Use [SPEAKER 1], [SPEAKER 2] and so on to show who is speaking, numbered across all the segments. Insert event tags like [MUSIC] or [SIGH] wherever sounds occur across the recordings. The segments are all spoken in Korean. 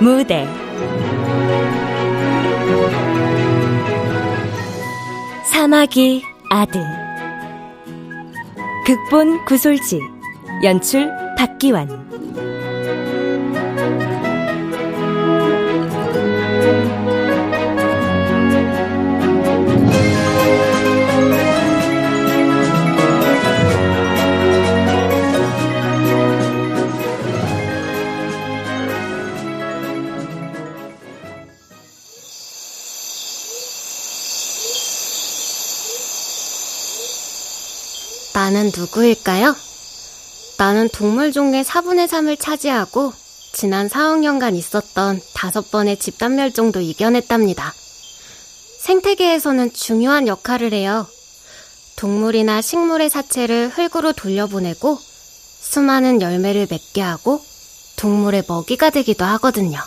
[SPEAKER 1] 무대. 사마귀 아들. 극본 구솔지 연출 박기환
[SPEAKER 2] 누구일까요? 나는 동물 종의 4분의 3을 차지하고 지난 4억년간 있었던 다섯 번의 집단 멸종도 이겨냈답니다. 생태계에서는 중요한 역할을 해요. 동물이나 식물의 사체를 흙으로 돌려보내고 수많은 열매를 맺게 하고 동물의 먹이가 되기도 하거든요.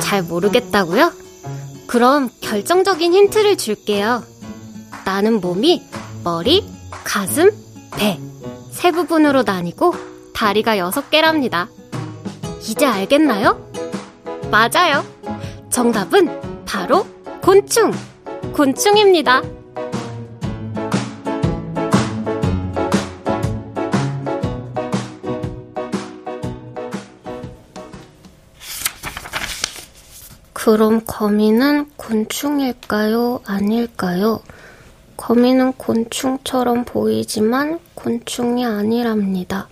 [SPEAKER 2] 잘 모르겠다고요? 그럼 결정적인 힌트를 줄게요. 나는 몸이 머리, 가슴, 배, 세 부분으로 나뉘고 다리가 여섯 개랍니다. 이제 알겠나요? 맞아요. 정답은 바로 곤충! 곤충입니다. 그럼 거미는 곤충일까요? 아닐까요? 거미는 곤충처럼 보이지만 곤충이 아니랍니다.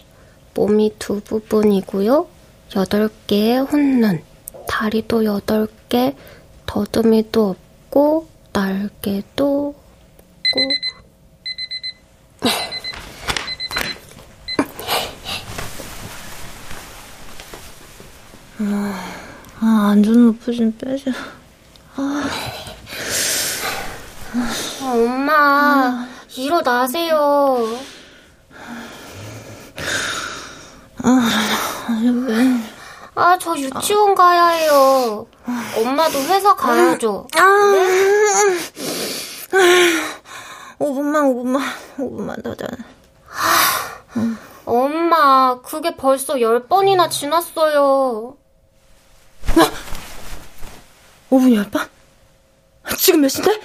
[SPEAKER 2] 몸이 두 부분이고요. 여덟 개의 혼눈, 다리도 여덟 개, 더듬이도 없고, 날개도 없고.
[SPEAKER 3] 아, 안전 높이 좀 빼자. 아.
[SPEAKER 2] 아, 엄마, 일어나세요.
[SPEAKER 3] 아, 아니, 왜.
[SPEAKER 2] 아, 저 유치원 가야 해요. 엄마도 회사 가야죠.
[SPEAKER 3] 아, 네? 5분만, 5분만, 5분만 더 자.
[SPEAKER 2] 엄마, 그게 벌써 10번이나 지났어요.
[SPEAKER 3] 5분 10번? 지금 몇 시인데?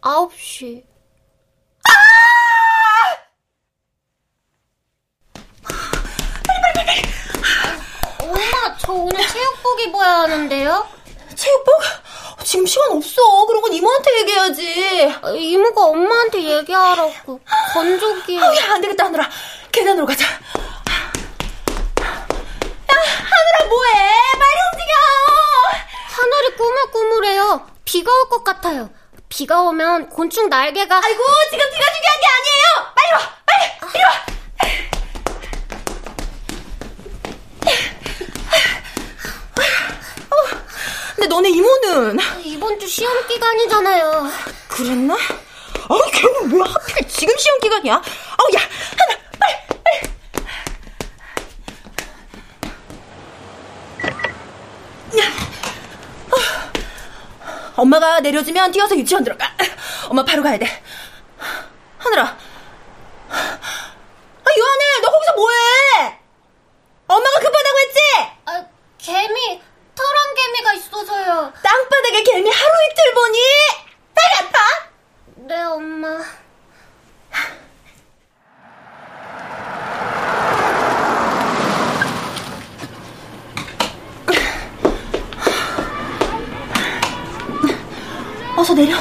[SPEAKER 2] 9시. 엄마, 저 오늘 체육복 입어야 하는데요?
[SPEAKER 3] 체육복? 지금 시간 없어. 그런 건 이모한테 얘기해야지.
[SPEAKER 2] 아, 이모가 엄마한테 얘기하라고. 건조기.
[SPEAKER 3] 아, 야, 안 되겠다, 하늘아. 계단으로 가자. 야, 하늘아, 뭐해? 빨리!
[SPEAKER 2] 하늘이 꾸물꾸물해요. 비가 올 것 같아요. 비가 오면 곤충 날개가.
[SPEAKER 3] 아이고, 지금 비가 중요한 게 아니에요! 빨리 와! 빨리! 이리 와! 어, 근데 너네 이모는?
[SPEAKER 2] 이번 주 시험 기간이잖아요.
[SPEAKER 3] 그랬나? 아우, 걔는 왜 하필 지금 시험 기간이야? 아우, 야, 하나, 빨리, 빨리. 야. 어. 엄마가 내려주면 뛰어서 유치원 들어가. 엄마 바로 가야 돼. 하늘아. 아, 유하늘, 너 거기서 뭐해? 엄마가 급하다고 했지?
[SPEAKER 2] 아, 개미, 털한 개미가 있어서요.
[SPEAKER 3] 땅바닥에 개미 하루 이틀 보니? 다리 아파?
[SPEAKER 2] 네, 엄마.
[SPEAKER 3] 어서 내려.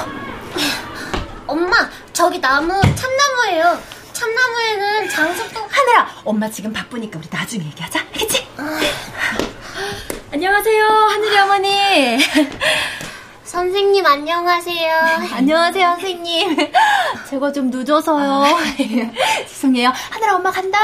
[SPEAKER 2] 엄마, 저기 나무 참나무예요. 참나무에는 장수도
[SPEAKER 3] 하늘아, 엄마 지금 바쁘니까 우리 나중에 얘기하자. 알겠지?
[SPEAKER 4] 안녕하세요, 하늘이 어머니.
[SPEAKER 2] 선생님 안녕하세요.
[SPEAKER 4] 안녕하세요, 선생님. 제가 좀 늦어서요. [LAUGHS] 죄송해요. 하늘아, 엄마 간다.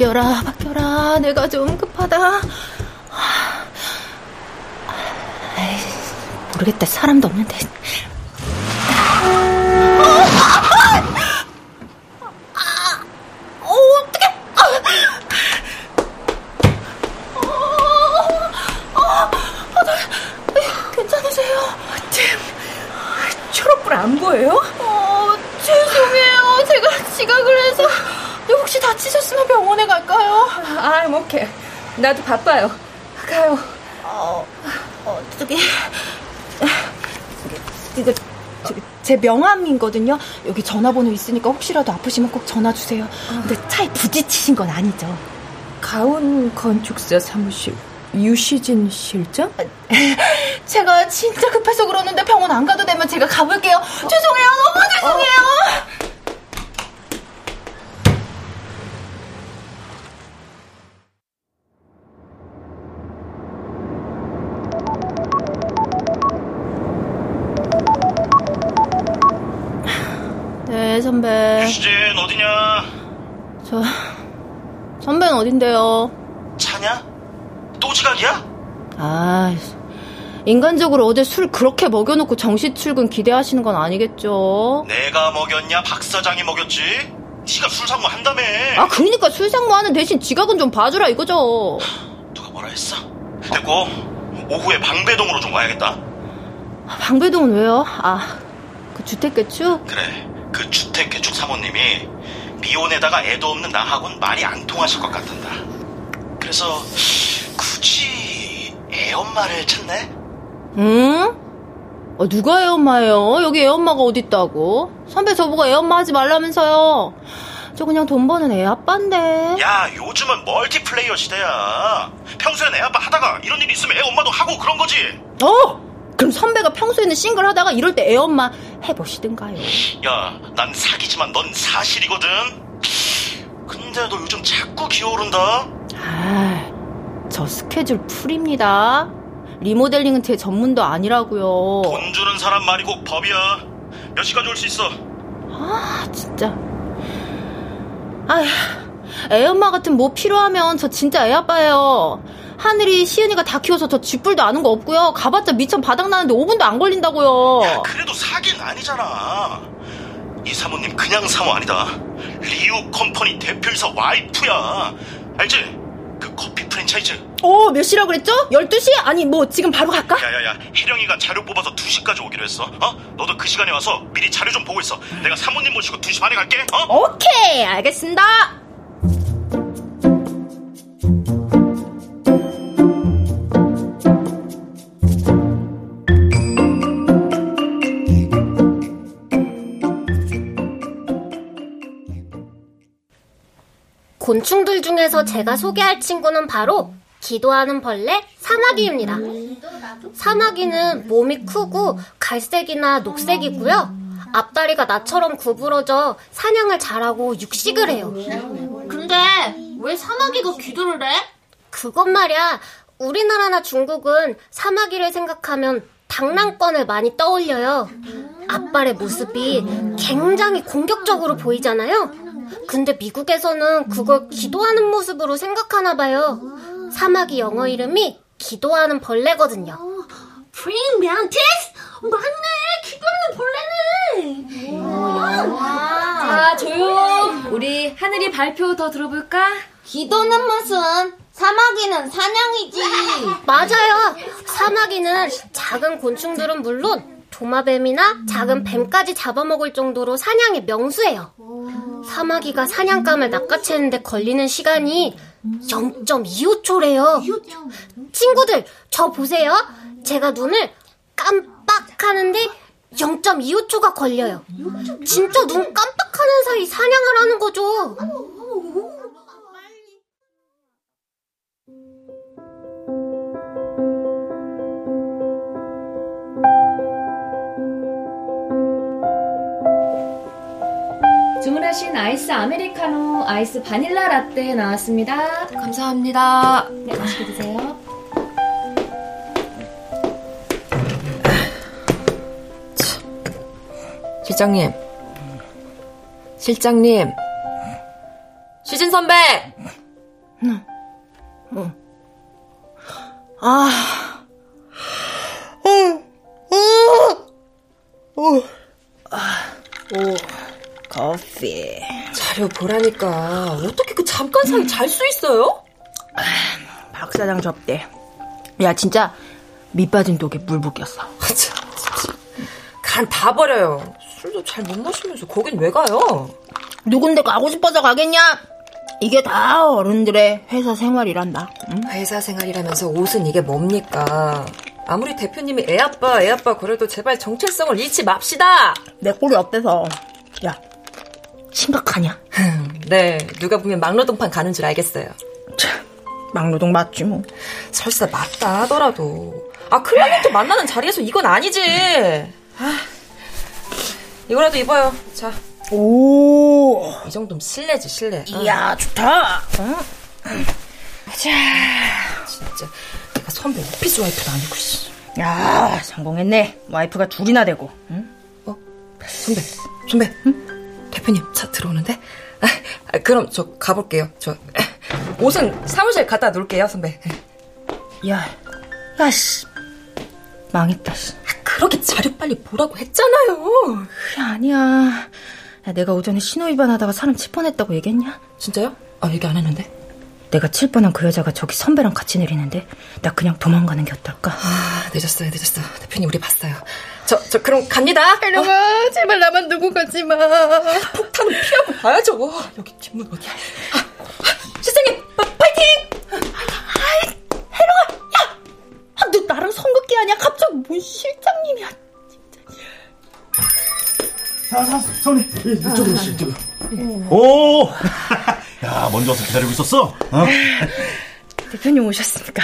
[SPEAKER 3] 바뀌어라, 바뀌어라. 내가 좀 급하다. 모르겠다, 사람도 없는데. 괜찮으세요? 초록불 안 보여요?
[SPEAKER 4] 어, 죄송해요. 제가 지각을 해서. 혹시 다치셨으면 병원에 갈까요?
[SPEAKER 3] 아, I'm okay. 나도 바빠요. 가요.
[SPEAKER 4] 어, 어, 저기.
[SPEAKER 3] 이거, 저기, 제 명함이거든요. 여기 전화번호 있으니까 혹시라도 아프시면 꼭 전화 주세요. 근데 차에 부딪히신 건 아니죠? 가온 건축사 사무실 유시진 실장?
[SPEAKER 4] 제가 진짜 급해서 그러는데 병원 안 가도 되면 제가 가볼게요. 죄송해요. 너무 죄송해요.
[SPEAKER 3] 네, 선배.
[SPEAKER 5] 유시진 어디냐?
[SPEAKER 3] 저, 선배는 어딘데요?
[SPEAKER 5] 차냐? 또 지각이야?
[SPEAKER 3] 아, 인간적으로 어제 술 그렇게 먹여놓고 정시 출근 기대하시는 건 아니겠죠?
[SPEAKER 5] 내가 먹였냐? 박 사장이 먹였지? 네가 술 상무 한다며.
[SPEAKER 3] 아, 그러니까 술 상무 하는 대신 지각은 좀 봐주라 이거죠.
[SPEAKER 5] 누가 뭐라 했어? 됐고 오후에 방배동으로 좀 와야겠다.
[SPEAKER 3] 방배동은 왜요? 아, 그 주택 개축?
[SPEAKER 5] 그래, 그 주택 개축 사모님이 미혼에다가 애도 없는 나하고는 말이 안 통하실 것 같단다. 그래서 굳이 애 엄마를 찾네?
[SPEAKER 3] 응? 어, 누가 애 엄마예요? 여기 애 엄마가 어딨다고? 선배 저보고 애 엄마 하지 말라면서요. 저 그냥 돈 버는 애 아빠인데.
[SPEAKER 5] 야, 요즘은 멀티플레이어 시대야. 평소엔 애 아빠 하다가 이런 일이 있으면 애 엄마도 하고 그런 거지.
[SPEAKER 3] 어! 그럼 선배가 평소에는 싱글 하다가 이럴 때 애엄마 해보시든가요.
[SPEAKER 5] 야, 난 사기지만 넌 사실이거든. 근데 너 요즘 자꾸 기어오른다.
[SPEAKER 3] 아, 저 스케줄 풀입니다. 리모델링은 제 전문도 아니라고요.
[SPEAKER 5] 돈 주는 사람 말이 꼭 법이야. 몇 시까지 올 수 있어?
[SPEAKER 3] 아, 진짜. 아휴, 애엄마 같은 뭐 필요하면 저 진짜 애아빠예요. 하늘이 시은이가 다 키워서 저 쥐뿔도 아는 거 없고요. 가봤자 미천 바닥나는데 5분도 안 걸린다고요.
[SPEAKER 5] 야, 그래도 사기는 아니잖아. 이 사모님 그냥 사모 아니다. 리우 컴퍼니 대표이사 와이프야. 알지? 그 커피 프랜차이즈.
[SPEAKER 3] 어, 몇 시라고 그랬죠? 12시? 아니, 뭐 지금 바로 갈까?
[SPEAKER 5] 야야야, 혜령이가 자료 뽑아서 2시까지 오기로 했어. 어? 너도 그 시간에 와서 미리 자료 좀 보고 있어. 내가 사모님 모시고 2시 반에 갈게. 어?
[SPEAKER 3] 오케이, 알겠습니다.
[SPEAKER 2] 곤충들 중에서 제가 소개할 친구는 바로 기도하는 벌레 사마귀입니다. 사마귀는 몸이 크고 갈색이나 녹색이고요. 앞다리가 나처럼 구부러져 사냥을 잘하고 육식을 해요.
[SPEAKER 4] 근데 왜 사마귀가 기도를 해?
[SPEAKER 2] 그것 말이야. 우리나라나 중국은 사마귀를 생각하면 당랑권을 많이 떠올려요. 앞발의 모습이 굉장히 공격적으로 보이잖아요. 근데 미국에서는 그걸 기도하는 모습으로 생각하나 봐요. 사마귀 영어 이름이 기도하는 벌레거든요.
[SPEAKER 4] Praying mantis? 맞네. 기도하는 벌레네.
[SPEAKER 1] 자, 조용. 우리 하늘이 발표 더 들어볼까?
[SPEAKER 4] 기도는 무슨? 사마귀는 사냥이지.
[SPEAKER 2] 맞아요. 사마귀는 작은 곤충들은 물론 도마뱀이나 작은 뱀까지 잡아먹을 정도로 사냥에 명수예요. 사마귀가 사냥감을 낚아채는데 걸리는 시간이 0.25초래요. 친구들, 저 보세요. 제가 눈을 깜빡하는데 0.25초가 걸려요. 진짜 눈 깜빡하는 사이 사냥을 하는 거죠.
[SPEAKER 1] 주문하신 아이스 아메리카노, 아이스 바닐라 라떼 나왔습니다.
[SPEAKER 3] 감사합니다.
[SPEAKER 1] 네, 맛있게 드세요.
[SPEAKER 6] 실장님. 실장님. 시진 선배!
[SPEAKER 3] 응. 어. 아. 어. 어. 어. 아. 오. 커피.
[SPEAKER 1] 자료 보라니까 어떻게 그 잠깐 사이 잘수 있어요?
[SPEAKER 3] 박 사장 접대. 야 진짜 밑 빠진 독에 물 붓겼어.
[SPEAKER 1] 간 다 버려요. 술도 잘 못 마시면서 거긴 왜 가요?
[SPEAKER 3] 누군데 가고 싶어서 가겠냐? 이게 다 어른들의 회사 생활이란다. 응?
[SPEAKER 1] 회사 생활이라면서 옷은 이게 뭡니까? 아무리 대표님이 애아빠 애아빠 그래도 제발 정체성을 잃지 맙시다.
[SPEAKER 3] 내 꼴이 어때서? 야 심각하냐?
[SPEAKER 1] 네 누가 보면 막노동판 가는 줄 알겠어요.
[SPEAKER 3] 참 막노동 맞지 뭐.
[SPEAKER 1] 설사 맞다 하더라도 아 클라이언트 만나는 자리에서 이건 아니지. 아, 이거라도 입어요. 자.
[SPEAKER 3] 오.
[SPEAKER 1] 이 정도면 실례지 실례.
[SPEAKER 3] 이야 좋다. 응?
[SPEAKER 1] 자 진짜 내가 선배 오피스 와이프도 아니고 씨.
[SPEAKER 3] 야 성공했네. 와이프가 둘이나 되고. 응?
[SPEAKER 1] 어 선배 선배 응? 대표님 차 들어오는데 아, 아, 그럼 저 가볼게요. 저 옷은 사무실 갖다 놓을게요 선배.
[SPEAKER 3] 야, 야 씨 망했다. 씨.
[SPEAKER 1] 아, 그렇게 자료 빨리 보라고 했잖아요.
[SPEAKER 3] 그래 아니야. 야, 내가 오전에 신호 위반하다가 사람 칠 뻔했다고 얘기했냐?
[SPEAKER 1] 진짜요? 아 얘기 안 했는데.
[SPEAKER 3] 내가 칠 뻔한 그 여자가 저기 선배랑 같이 내리는데 나 그냥 도망가는 게 어떨까?
[SPEAKER 1] 아 늦었어요 늦었어. 대표님 우리 봤어요. 저 저 그럼 갑니다.
[SPEAKER 3] 이놈아 어? 제발 나만 두고 가지 마.
[SPEAKER 1] 폭탄은 피하고 봐야죠. 여기 뒷문 어디야? 아, 아, 실장님 파, 파이팅!
[SPEAKER 3] 아이 혜령아 야, 아, 너 나랑 선긋기 아니야? 갑자기 뭔 실장님이야?
[SPEAKER 6] 자, 자, 선이 이쪽으로 오시, 이쪽으로. 오, [LAUGHS] 야, 먼저 와서 기다리고 있었어. 어?
[SPEAKER 3] 대표님 오셨습니까?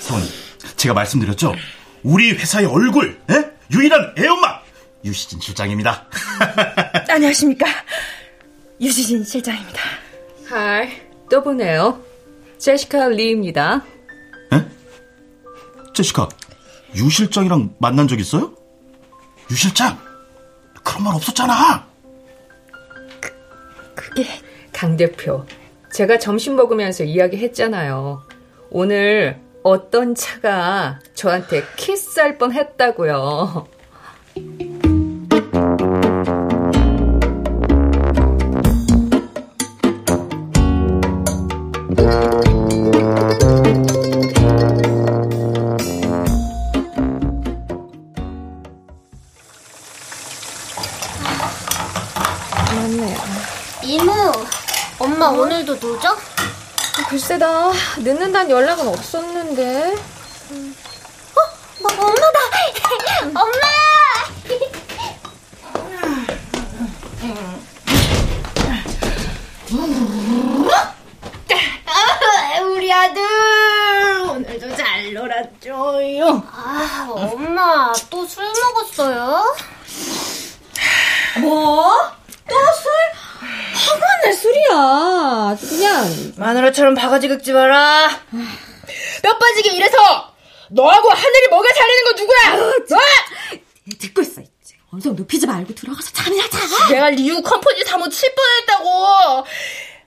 [SPEAKER 6] 사모님, 제가 말씀드렸죠. 우리 회사의 얼굴, 에? 유일한 애엄마 유시진 실장입니다. [LAUGHS]
[SPEAKER 3] 안녕하십니까? 유시진 실장입니다.
[SPEAKER 7] Hi, 또 보네요. 제시카 리입니다.
[SPEAKER 6] 에? 제시카, 유 실장이랑 만난 적 있어요? 유 실장? 그런 말 없었잖아.
[SPEAKER 3] 그게
[SPEAKER 7] 강 대표, 제가 점심 먹으면서 이야기했잖아요. 오늘 어떤 차가 저한테 키스할 뻔 했다고요.
[SPEAKER 1] 늦는다는 연락은 없었는데.
[SPEAKER 2] 어, 엄마다! 엄마!
[SPEAKER 3] 우리 아들 오늘도 잘 놀았죠요.
[SPEAKER 2] 아, 엄마, 또 술 먹었어요?
[SPEAKER 1] 뭐? 또 술? 허구한 술이야. 그냥
[SPEAKER 3] 마누라처럼 바가지 긁지 마라. 뼈 빠지게 이래서 너하고 하늘이 뭐가 잘리는 거 누구야? 어?
[SPEAKER 1] 듣고 있어 이제. 언성 높이지 말고 들어가서 잠이나 자.
[SPEAKER 3] 내가 리우 컴포지 사모 칠 뻔했다고.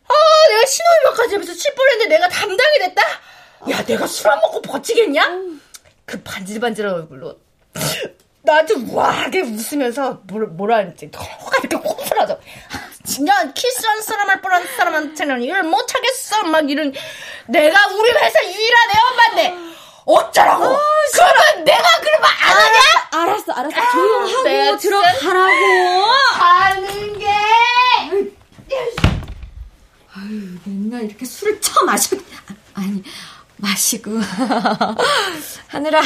[SPEAKER 3] 아, 내가 신호위반까지 하면서 칠 뻔했는데 내가 담당이 됐다? 야, 내가 술 안 먹고 버티겠냐? 그 반질반질한 얼굴로 나한테 우아하게 웃으면서 뭘, 뭐라 하는지 너가 이렇게 호소하죠. 진짜 키스한 사람 할 뻔한 사람한테는 일 못하겠어. 막 이런 내가 우리 회사 유일한 애엄마인데 어쩌라고? 그러면 내가 그러면 안 하냐?
[SPEAKER 1] 알았어 알았어 조용하고
[SPEAKER 3] 내가
[SPEAKER 1] 들어가라고.
[SPEAKER 3] 하는 게
[SPEAKER 1] 맨날 이렇게 술을 처 마시고 아니 마시고 [LAUGHS] 하늘아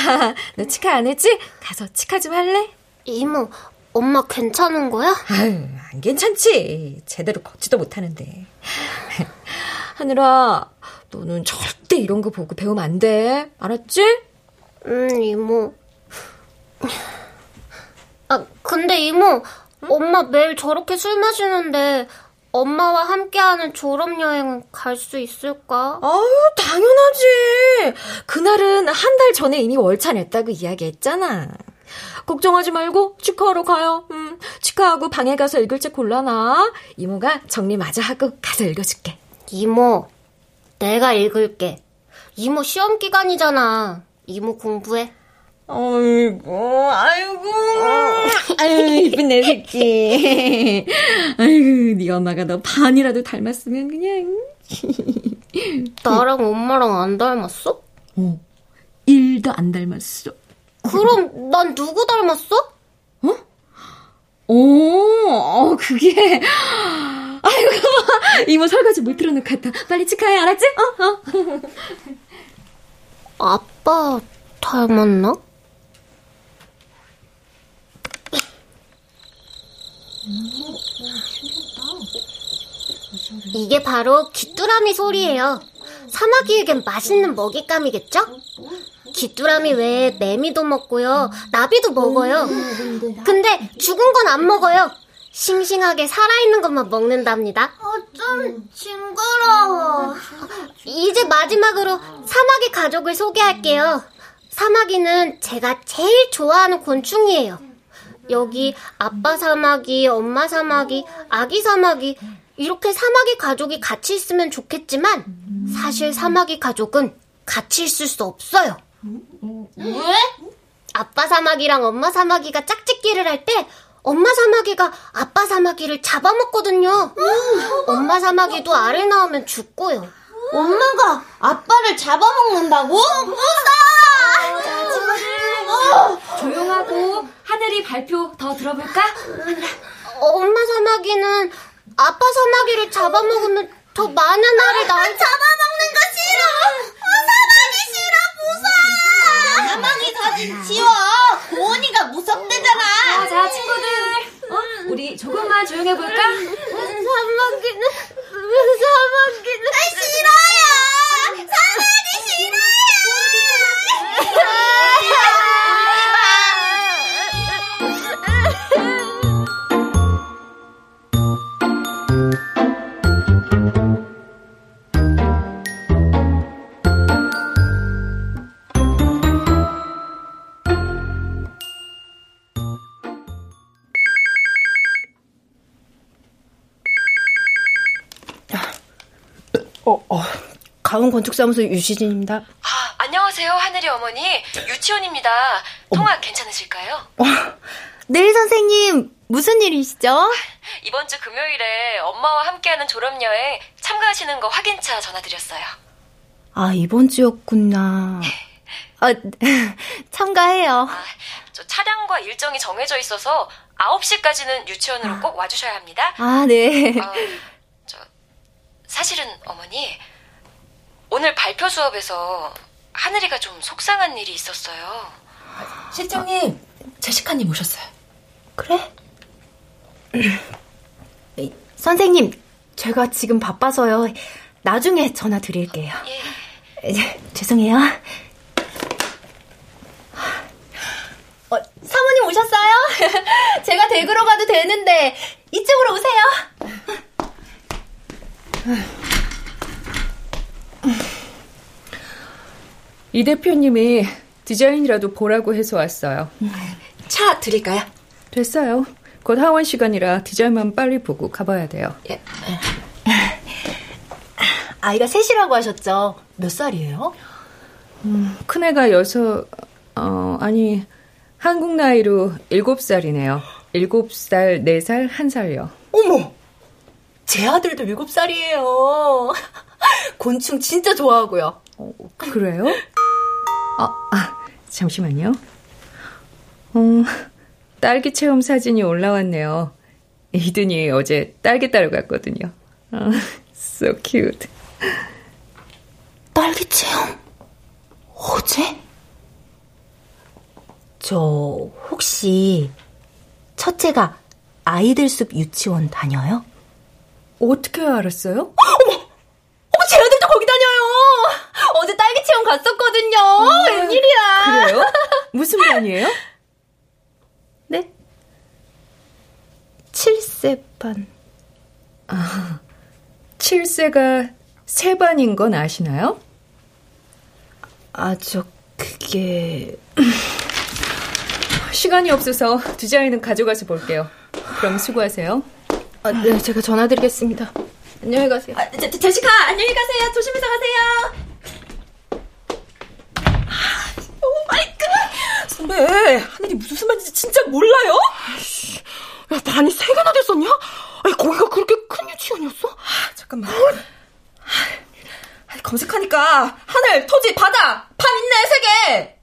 [SPEAKER 1] 너 치카 안 했지? 가서 치카 좀 할래?
[SPEAKER 2] 이모, 엄마 괜찮은 거야?
[SPEAKER 1] 아유 안 괜찮지 제대로 걷지도 못하는데 하늘아 너는 절대 이런 거 보고 배우면 안 돼 알았지?
[SPEAKER 2] 응, 이모. 아, 근데 이모, 엄마 매일 저렇게 술 마시는데 엄마와 함께하는 졸업여행은 갈 수 있을까?
[SPEAKER 1] 아유 당연하지 그날은 한 달 전에 이미 월차 냈다고 이야기했잖아 걱정하지 말고 치카하러 가요 음, 치카하고 방에 가서 읽을 책 골라놔 이모가 정리 마저 하고 가서 읽어줄게
[SPEAKER 2] 이모, 내가 읽을게. 이모 시험 기간이잖아. 이모 공부해.
[SPEAKER 1] 아이고, 아이고, [LAUGHS] 아유, 이쁜 내 새끼. [LAUGHS] 아이고, 네 엄마가 너 반이라도 닮았으면 그냥. [LAUGHS]
[SPEAKER 2] 나랑 엄마랑 안 닮았어?
[SPEAKER 1] 어, 일도 안 닮았어.
[SPEAKER 2] 그럼 난 누구 닮았어?
[SPEAKER 1] 어? 오, 어, 그게. 아이고, 이모 설거지 물 틀어놓고 갔다. 빨리 축하해, 알았지? 어, 어.
[SPEAKER 2] 아빠 닮았나? 이게 바로 귀뚜라미 소리예요. 사마귀에겐 맛있는 먹잇감이겠죠? 귀뚜라미 외에 매미도 먹고요. 나비도 먹어요. 근데 죽은 건 안 먹어요. 싱싱하게 살아있는 것만 먹는답니다. 어, 좀 징그러워. 이제 마지막으로 사마귀 가족을 소개할게요. 사마귀는 제가 제일 좋아하는 곤충이에요. 여기 아빠 사마귀, 엄마 사마귀, 아기 사마귀, 이렇게 사마귀 가족이 같이 있으면 좋겠지만, 사실 사마귀 가족은 같이 있을 수 없어요. 왜? 아빠 사마귀랑 엄마 사마귀가 짝짓기를 할 때, 엄마 사마귀가 아빠 사마귀를 잡아먹거든요. 엄마 사마귀도 알을 낳으면 죽고요.
[SPEAKER 4] 엄마가 아빠를 잡아먹는다고?
[SPEAKER 1] 조용하고 하늘이 발표 더 들어볼까?
[SPEAKER 2] 엄마 사마귀는 아빠 사마귀를 잡아먹으면 더 많은 알을 낳을
[SPEAKER 4] 잡아먹는 거 싫어! 어, 사마귀 싫어, 무서워! 사마귀 사진 지워! 오니가 무섭대잖아!
[SPEAKER 1] 자, 자, 친구들. 어? 우리 조금만 조용해볼까?
[SPEAKER 2] 사마귀는 사마귀는
[SPEAKER 4] 싫어요! 사마
[SPEAKER 3] 건축사무소 유시진입니다.
[SPEAKER 8] 아, 안녕하세요, 하늘이 어머니. 유치원입니다. 통화 괜찮으실까요?
[SPEAKER 3] 네, 선생님. 무슨 일이시죠?
[SPEAKER 8] 이번 주 금요일에 엄마와 함께하는 졸업여행 참가하시는 거 확인차 전화드렸어요.
[SPEAKER 3] 아, 이번 주였구나. 아, [LAUGHS] 참가해요.
[SPEAKER 8] 아, 저 차량과 일정이 정해져 있어서 9시까지는 유치원으로 꼭 와주셔야 합니다.
[SPEAKER 3] 아, 네.
[SPEAKER 8] 어, 저, 사실은 어머니, 오늘 발표 수업에서 하늘이가 좀 속상한 일이 있었어요.
[SPEAKER 1] 실장님, 제시카님 오셨어요.
[SPEAKER 3] 그래? 선생님, 제가 지금 바빠서요. 나중에 전화 드릴게요.
[SPEAKER 8] 예.
[SPEAKER 3] 죄송해요. 어, 사모님 오셨어요? [LAUGHS] 제가 댁으로 가도 되는데 이쪽으로 오세요.
[SPEAKER 7] 이 대표님이 디자인이라도 보라고 해서 왔어요. [LAUGHS]
[SPEAKER 1] 차 드릴까요?
[SPEAKER 7] 됐어요. 곧 하원 시간이라 디자인만 빨리 보고 가봐야 돼요.
[SPEAKER 1] 예.
[SPEAKER 3] 아이가 셋이라고 하셨죠? 몇 살이에요?
[SPEAKER 7] 큰애가 여섯, 어, 아니, 한국 나이로 일곱 살이네요. 일곱 살, 네 살, 한 살요.
[SPEAKER 3] 어머! 제 아들도 일곱 살이에요. [LAUGHS] 곤충 진짜 좋아하고요.
[SPEAKER 7] 어, 그래요? 아, 아, 잠시만요. 어, 딸기 체험 사진이 올라왔네요. 이든이 어제 딸기 따러 갔거든요. 어, so cute.
[SPEAKER 3] 딸기 체험? 어제? 저 혹시 첫째가 아이들 숲 유치원 다녀요?
[SPEAKER 7] 어떻게 알았어요?
[SPEAKER 3] 어머, 제 아들도 거기 다녀요! 어제 딸기 체험 갔었거든요! 웬일이야!
[SPEAKER 7] 그래요? [LAUGHS] 무슨 반이에요?
[SPEAKER 3] 네? 7세 반.
[SPEAKER 7] 아, 7세가 세 반인 건 아시나요?
[SPEAKER 3] 아, 저, 그게. [CLEARS THROAT]
[SPEAKER 7] 시간이 없어서 디자인은 가져가서 볼게요. 그럼 수고하세요.
[SPEAKER 3] 아, 네, 제가 전화드리겠습니다. 안녕히 가세요.
[SPEAKER 1] 아, 제, 제시카, 안녕히 가세요. 조심해서 가세요. Oh my God!
[SPEAKER 9] 선배, 하늘이 무슨 술 마는지 진짜 몰라요? 야, 반이 세 개나 됐었냐? 아니, 거기가 그렇게 큰 유치원이었어? 아, 잠깐만. 아, 검색하니까 하늘, 토지, 바다, 반 있네, 세 개!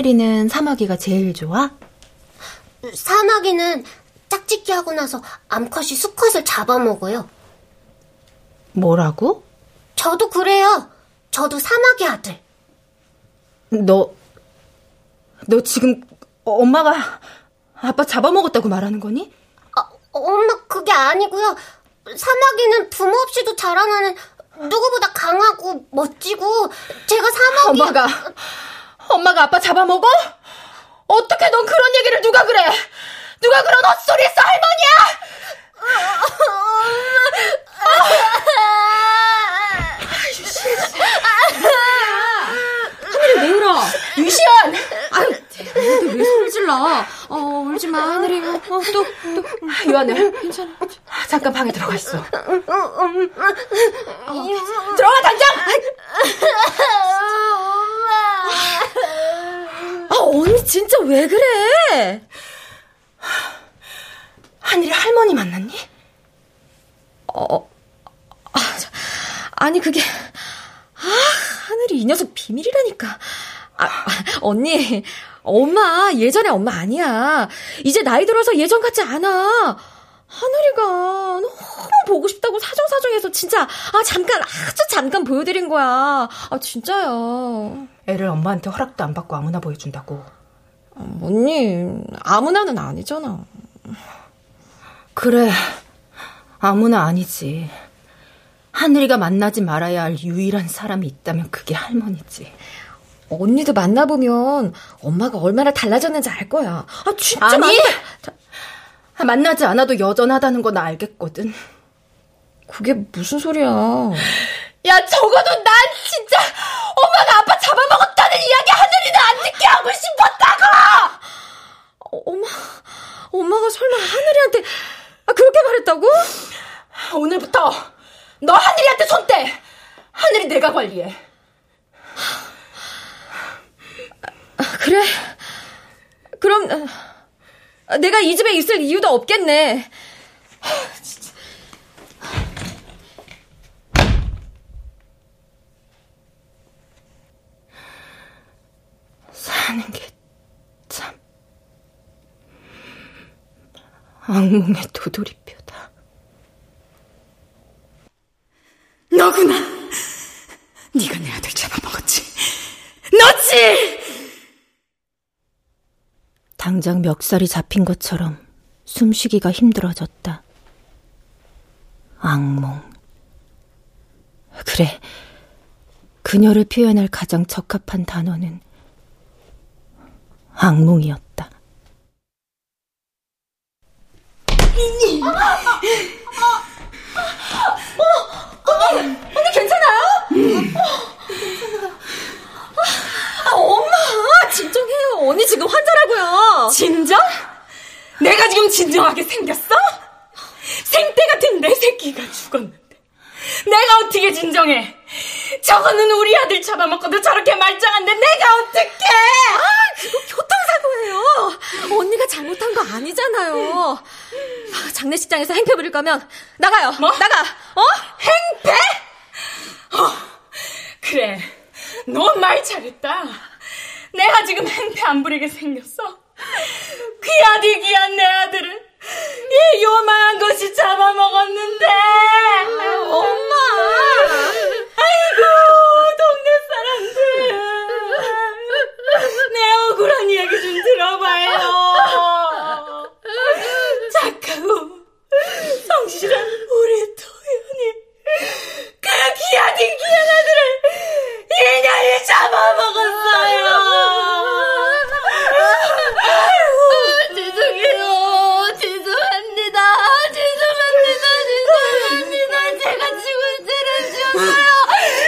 [SPEAKER 3] 하늘이는 사마귀가 제일 좋아?
[SPEAKER 2] 사마귀는 짝짓기 하고 나서 암컷이 수컷을 잡아먹어요.
[SPEAKER 3] 뭐라고?
[SPEAKER 2] 저도 그래요. 저도 사마귀 아들.
[SPEAKER 3] 너, 너 지금 엄마가 아빠 잡아먹었다고 말하는 거니?
[SPEAKER 2] 아, 엄마 그게 아니고요. 사마귀는 부모 없이도 자라나는 누구보다 강하고 멋지고 제가 사마귀
[SPEAKER 3] 엄마가, 엄마가 아빠 잡아먹어? 어떻게 넌 그런 얘기를 누가 그래? 누가 그런 헛소리 했어, 할머니야!
[SPEAKER 1] 하늘이 왜 울어? 유시연! 아유, 근데 왜 소리 질러? 어, 울지 마, 하늘이. 어, 또, 또.
[SPEAKER 3] 유하늘,
[SPEAKER 1] 괜찮아.
[SPEAKER 3] 잠깐 방에 들어가 있어.
[SPEAKER 1] 들어가, 당장! 아, 언니 진짜 왜 그래?
[SPEAKER 3] 하늘이 할머니 만났니?
[SPEAKER 1] 어, 아, 아니, 그게. 아, 하늘이 이 녀석 비밀이라니까. 아, 아, 언니, 엄마, 예전에 엄마 아니야. 이제 나이 들어서 예전 같지 않아. 하늘이가 너무 보고 싶다고 사정사정해서 진짜, 아, 잠깐, 아주 잠깐 보여드린 거야. 아, 진짜요.
[SPEAKER 3] 애를 엄마한테 허락도 안 받고 아무나 보여준다고.
[SPEAKER 1] 언니, 아무나는 아니잖아.
[SPEAKER 3] 그래, 아무나 아니지. 하늘이가 만나지 말아야 할 유일한 사람이 있다면 그게 할머니지.
[SPEAKER 1] 언니도 만나보면 엄마가 얼마나 달라졌는지 알 거야. 아, 진짜
[SPEAKER 3] 아니!
[SPEAKER 1] 만나...
[SPEAKER 3] 만나지 않아도 여전하다는 건 알겠거든.
[SPEAKER 1] 그게 무슨 소리야.
[SPEAKER 3] 야, 적어도 난 진짜 엄마가 아빠 잡아먹었다는 이야기 하늘이는 안 듣게 하고 싶었다고!
[SPEAKER 1] 어, 엄마, 엄마가 설마 하늘이한테 아, 그렇게 말했다고?
[SPEAKER 3] 오늘부터 너 하늘이한테 손 떼! 하늘이 내가 관리해.
[SPEAKER 1] 아, 그래. 그럼 아, 내가 이 집에 있을 이유도 없겠네.
[SPEAKER 3] 사는 게 참 악몽의 도돌이표다.
[SPEAKER 9] 너구나. 네가 내 아들 잡아먹었지. 너지!
[SPEAKER 3] 당장 멱살이 잡힌 것처럼 숨쉬기가 힘들어졌다. 악몽. 그래. 그녀를 표현할 가장 적합한 단어는 악몽이었다.
[SPEAKER 1] 언니 괜찮아요? 아, 엄마 진정해요. 언니 지금 환자라고요.
[SPEAKER 9] 진정? 내가 지금 진정하게 생겼어? 생떼 같은 내 새끼가 죽었는데 내가 어떻게 진정해? 저거는 우리 아들 잡아먹고도 저렇게 말짱한데 내가 어떻게?
[SPEAKER 1] 아, 그거 교통 사고예요. 언니가 잘못한 거 아니잖아요. 아, 장례식장에서 행패 부릴 거면 나가요.
[SPEAKER 9] 뭐?
[SPEAKER 1] 나가. 어?
[SPEAKER 9] 행패? 어, 그래. 너 말 잘했다. 내가 지금 행패 안 부리게 생겼어. 귀하디 귀한 내 아들을 이 요만한 것이 잡아먹었는데.
[SPEAKER 1] 엄마.
[SPEAKER 9] 억울한 이야기 좀 들어봐요. 착하고 성실한 우리 도현이 그
[SPEAKER 10] 기아딘 기한 아들을 인연이 잡아먹었어요.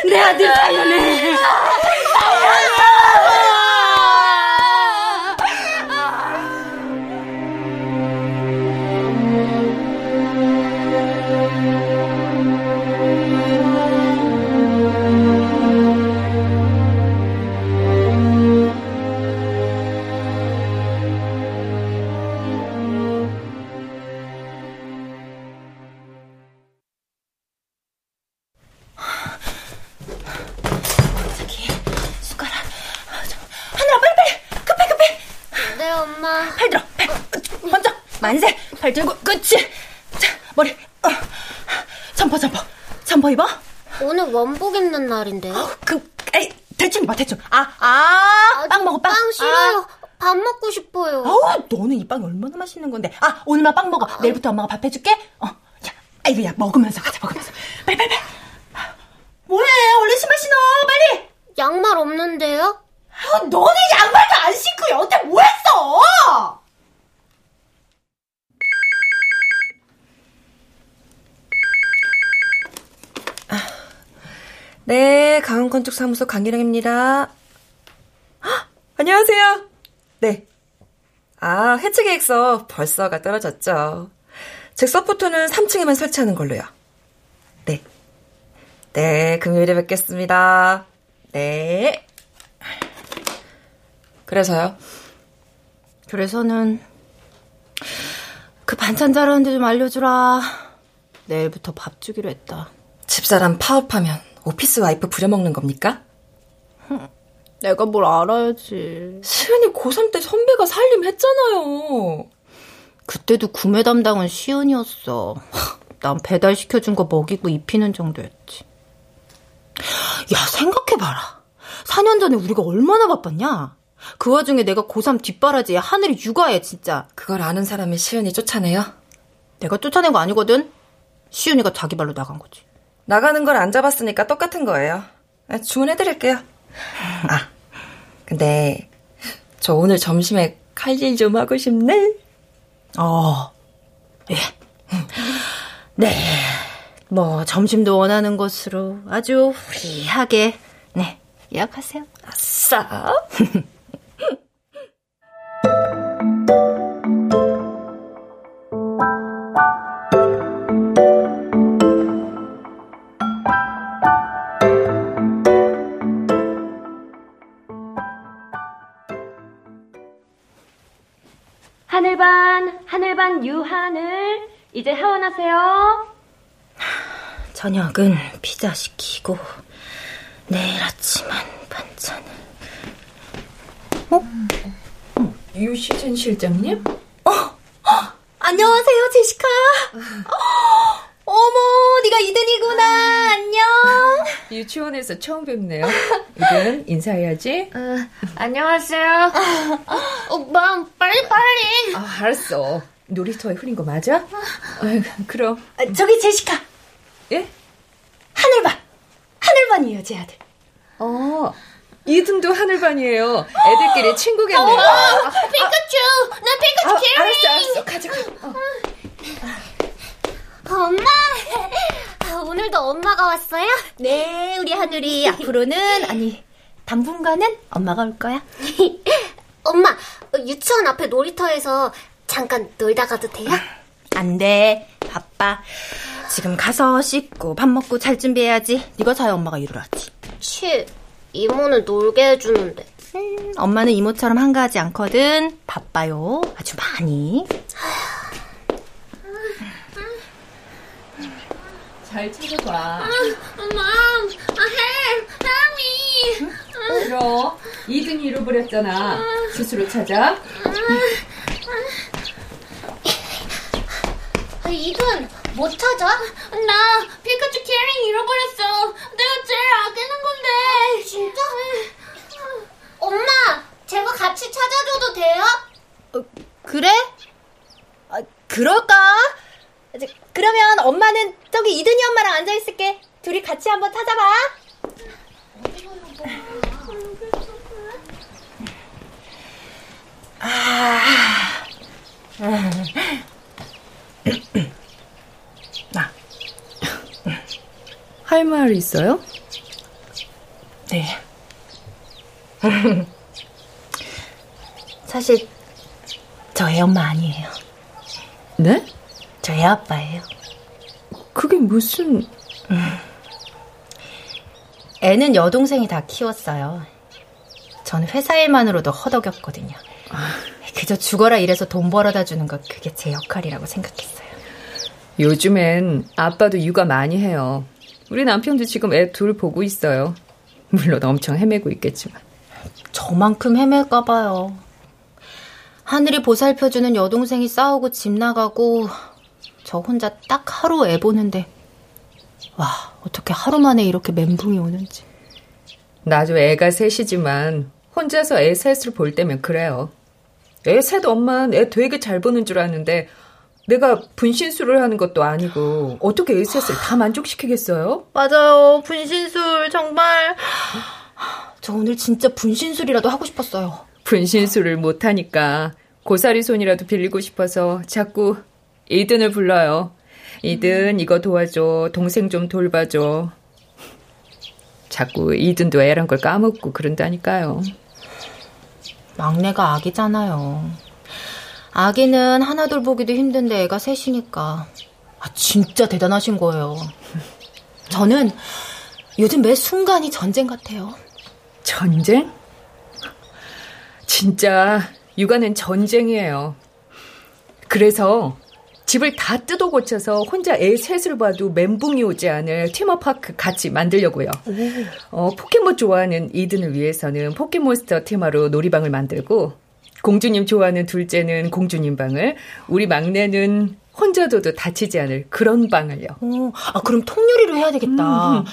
[SPEAKER 10] 내 아들 당연해. 만세! 발 들고, 그치! 자, 머리, 어. 점퍼, 점퍼. 점퍼 입어?
[SPEAKER 2] 오늘 원복 입는 날인데요? 어,
[SPEAKER 10] 그, 에이, 대충 입어, 대충. 아, 아, 빵 먹어, 빵.
[SPEAKER 2] 빵 싫어요. 아. 밥 먹고 싶어요.
[SPEAKER 10] 어, 너는 이 빵이 얼마나 맛있는 건데. 아, 오늘만 빵 먹어. 내일부터 엄마가 밥 해줄게. 어, 야, 아이고, 야, 먹으면서 가자, 먹으면서. 빨리, 빨리, 빨리. 뭐해, 얼른 신발 신어, 빨리!
[SPEAKER 2] 양말 없는데요?
[SPEAKER 10] 아, 너는 양말도 안 신고 여태 뭐 했어?
[SPEAKER 9] 네, 강원건축사무소 강기령입니다. 안녕하세요. 네. 아, 해체 계획서 벌써가 떨어졌죠. 즉, 서포터는 3층에만 설치하는 걸로요. 네. 네, 금요일에 뵙겠습니다. 네. 그래서요?
[SPEAKER 3] 그래서는, 그 반찬 자르는데 좀 알려주라. 내일부터 밥 주기로 했다.
[SPEAKER 9] 집사람 파업하면 오피스 와이프 부려먹는 겁니까?
[SPEAKER 3] 내가 뭘 알아야지.
[SPEAKER 9] 시은이 고3 때 선배가 살림했잖아요.
[SPEAKER 3] 그때도 구매 담당은 시은이었어. 난 배달시켜준 거 먹이고 입히는 정도였지. 야, 생각해봐라. 4년 전에 우리가 얼마나 바빴냐? 그 와중에 내가 고3 뒷바라지에 하늘이 육아해, 진짜.
[SPEAKER 9] 그걸 아는 사람이 시은이 쫓아내요?
[SPEAKER 3] 내가 쫓아낸 거 아니거든? 시은이가 자기 발로 나간 거지.
[SPEAKER 9] 나가는 걸 안 잡았으니까 똑같은 거예요. 아, 주문해드릴게요. 아, 근데 저 오늘 점심에 칼질 좀 하고 싶네.
[SPEAKER 3] 어, 예. 네. 뭐 점심도 원하는 것으로 아주 후리하게 네 예약하세요.
[SPEAKER 9] 아싸.
[SPEAKER 11] 하늘반, 하늘반 유하늘. 이제 하원하세요.
[SPEAKER 3] 저녁은 피자 시키고 내일 아침은 반찬을.
[SPEAKER 7] 어? 유시진 실장님?
[SPEAKER 3] 어? 어? 안녕하세요, 제시카. [LAUGHS] 어, 어머, 네가 이든이구나. 안녕.
[SPEAKER 7] 유치원에서 처음 뵙네요. 이든 인사해야지.
[SPEAKER 11] 어, 안녕하세요.
[SPEAKER 2] 어, Mom, 빨리 빨리.
[SPEAKER 7] 아, 알았어. 놀이터에 흘린 거 맞아? 아, 그럼.
[SPEAKER 10] 아, 저기 제시카.
[SPEAKER 7] 예?
[SPEAKER 10] 하늘반. 하늘반이에요, 제 아들.
[SPEAKER 7] 어. 이든도 하늘반이에요. 애들끼리 친구겠네요. 어,
[SPEAKER 2] 아, 피카츄! 난 피카츄
[SPEAKER 7] 아,
[SPEAKER 2] 캐리!
[SPEAKER 7] 알았어, 알았어. 가자. 어.
[SPEAKER 2] 엄마! 오늘도 엄마가 왔어요?
[SPEAKER 3] 네, 우리 하늘이 앞으로는, 아니, 당분간은 엄마가 올 거야. [LAUGHS]
[SPEAKER 2] 엄마, 유치원 앞에 놀이터에서 잠깐 놀다 가도 돼요?
[SPEAKER 3] 안 돼. 바빠. 지금 가서 씻고 밥 먹고 잘 준비해야지. 네가 자야 엄마가 일을 하지.
[SPEAKER 2] 치, 이모는 놀게 해주는데.
[SPEAKER 3] 음, 엄마는 이모처럼 한가하지 않거든. 바빠요. 아주 많이.
[SPEAKER 7] 잘 찾아봐.
[SPEAKER 2] 엄마, 아, help, help me.
[SPEAKER 7] 들어. 이든이 잃어버렸잖아. 스스로 찾아.
[SPEAKER 2] 아, 이든 못 찾아?
[SPEAKER 4] 나 피카츄 캐링 잃어버렸어. 내가 제일 아끼는 건데.
[SPEAKER 2] 진짜? 엄마, 제가 같이 찾아줘도 돼요?
[SPEAKER 3] 어, 그래? 아, 그럴까? 그러면 엄마는 저기 이든이 엄마랑 앉아 있을게. 둘이 같이 한번 찾아봐. 아.
[SPEAKER 7] 할말 있어요?
[SPEAKER 3] 네. 사실 저애 엄마 아니에요.
[SPEAKER 7] 네?
[SPEAKER 3] 저애 아빠예요.
[SPEAKER 7] 그게 무슨...
[SPEAKER 3] 음. 애는 여동생이 다 키웠어요. 저는 회사 일만으로도 허덕였거든요. 그저 죽어라 이래서 돈 벌어다 주는 것 그게 제 역할이라고 생각했어요.
[SPEAKER 7] 요즘엔 아빠도 육아 많이 해요. 우리 남편도 지금 애 둘 보고 있어요. 물론 엄청 헤매고 있겠지만.
[SPEAKER 3] 저만큼 헤맬까 봐요. 하늘이 보살펴주는 여동생이 싸우고 집 나가고 저 혼자 딱 하루 애 보는데 와 어떻게 하루 만에 이렇게 멘붕이 오는지.
[SPEAKER 7] 나도 애가 셋이지만 혼자서 애 셋을 볼 때면 그래요. 애 셋 엄마는 애 되게 잘 보는 줄 아는데 내가 분신술을 하는 것도 아니고 어떻게 애 셋을 다 만족시키겠어요?
[SPEAKER 3] 맞아요. 분신술 정말 저 오늘 진짜 분신술이라도 하고 싶었어요.
[SPEAKER 7] 분신술을 못하니까 고사리 손이라도 빌리고 싶어서 자꾸 이든을 불러요. 이든 이거 도와줘. 동생 좀 돌봐줘. 자꾸 이든도 애란 걸 까먹고 그런다니까요.
[SPEAKER 3] 막내가 아기잖아요. 아기는 하나둘 보기도 힘든데 애가 셋이니까. 아, 진짜 대단하신 거예요. 저는 요즘 매 순간이 전쟁 같아요.
[SPEAKER 7] 전쟁? 진짜 육아는 전쟁이에요. 그래서 집을 다 뜯어 고쳐서 혼자 애 셋을 봐도 멘붕이 오지 않을 테마파크 같이 만들려고요. 어, 포켓몬 좋아하는 이든을 위해서는 포켓몬스터 테마로 놀이방을 만들고 공주님 좋아하는 둘째는 공주님 방을 우리 막내는 혼자 둬도 다치지 않을 그런 방을요.
[SPEAKER 3] 오, 아 그럼 통유리로 해야 되겠다. 음,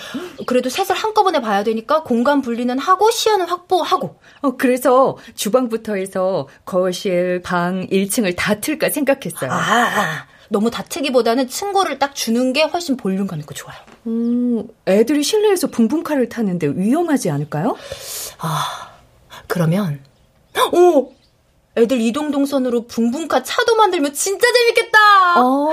[SPEAKER 3] 그래도 셋을 한꺼번에 봐야 되니까 공간 분리는 하고 시야는 확보하고.
[SPEAKER 7] 어 그래서 주방부터 해서 거실, 방 1층을 다 틀까 생각했어요.
[SPEAKER 3] 아, 너무 다트기보다는 층고를 딱 주는 게 훨씬 볼륨감 있고 좋아요.
[SPEAKER 7] 음, 애들이 실내에서 붕붕카를 타는데 위험하지 않을까요?
[SPEAKER 3] 아, 그러면 오 애들 이동 동선으로 붕붕카 차도 만들면 진짜 재밌겠다.
[SPEAKER 7] 어.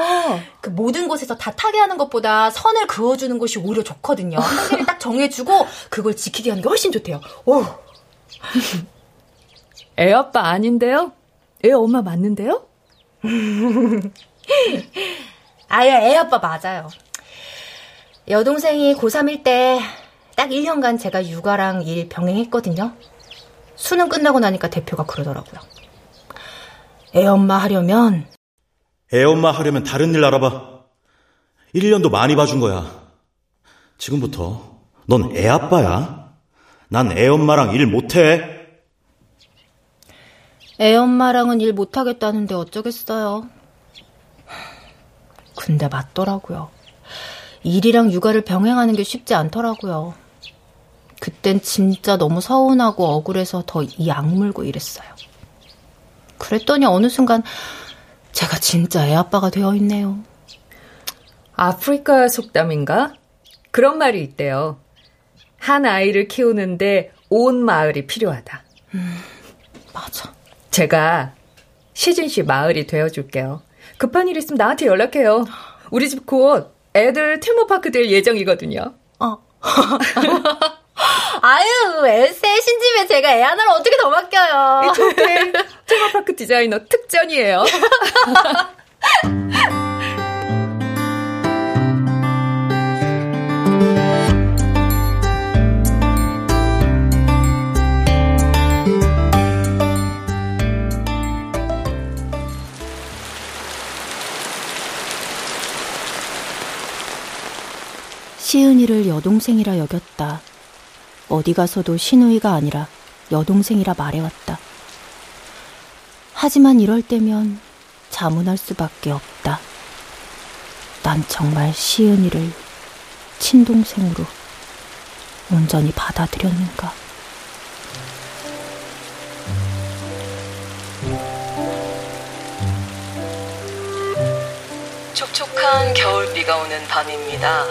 [SPEAKER 3] 그 모든 곳에서 다 타게 하는 것보다 선을 그어주는 것이 오히려 좋거든요. 한계를 딱 정해주고 그걸 지키게 하는 게 훨씬 좋대요. 오. [LAUGHS]
[SPEAKER 7] 애 아빠 아닌데요? 애 엄마 맞는데요? [LAUGHS]
[SPEAKER 3] 아유, 애 아빠 맞아요. 여동생이 고3일 때 딱 1년간 제가 육아랑 일 병행했거든요. 수능 끝나고 나니까 대표가 그러더라고요. 애엄마 하려면
[SPEAKER 5] 애엄마 하려면 다른 일 알아봐. 1년도 많이 봐준 거야. 지금부터 넌 애아빠야. 난 애엄마랑 일 못해.
[SPEAKER 3] 애엄마랑은 일 못하겠다는데 어쩌겠어요. 근데 맞더라고요. 일이랑 육아를 병행하는 게 쉽지 않더라고요. 그땐 진짜 너무 서운하고 억울해서 더 이 악물고 이랬어요. 그랬더니 어느 순간 제가 진짜 애 아빠가 되어 있네요.
[SPEAKER 7] 아프리카 속담인가? 그런 말이 있대요. 한 아이를 키우는데 온 마을이 필요하다.
[SPEAKER 3] 음, 맞아.
[SPEAKER 7] 제가 시진 씨 마을이 되어줄게요. 급한 일 있으면 나한테 연락해요. 우리 집 곧 애들 테마파크 될 예정이거든요.
[SPEAKER 3] 어. [LAUGHS] 아유, 셋신 집에 제가 애 하나를 어떻게 더 맡겨요.
[SPEAKER 7] 좋게 테마파크 디자이너 특전이에요.
[SPEAKER 3] 시은이를 여동생이라 여겼다. 어디 가서도 신우이가 아니라 여동생이라 말해왔다. 하지만 이럴 때면 자문할 수밖에 없다. 난 정말 시은이를 친동생으로 온전히 받아들였는가.
[SPEAKER 12] 촉촉한 겨울비가 오는 밤입니다.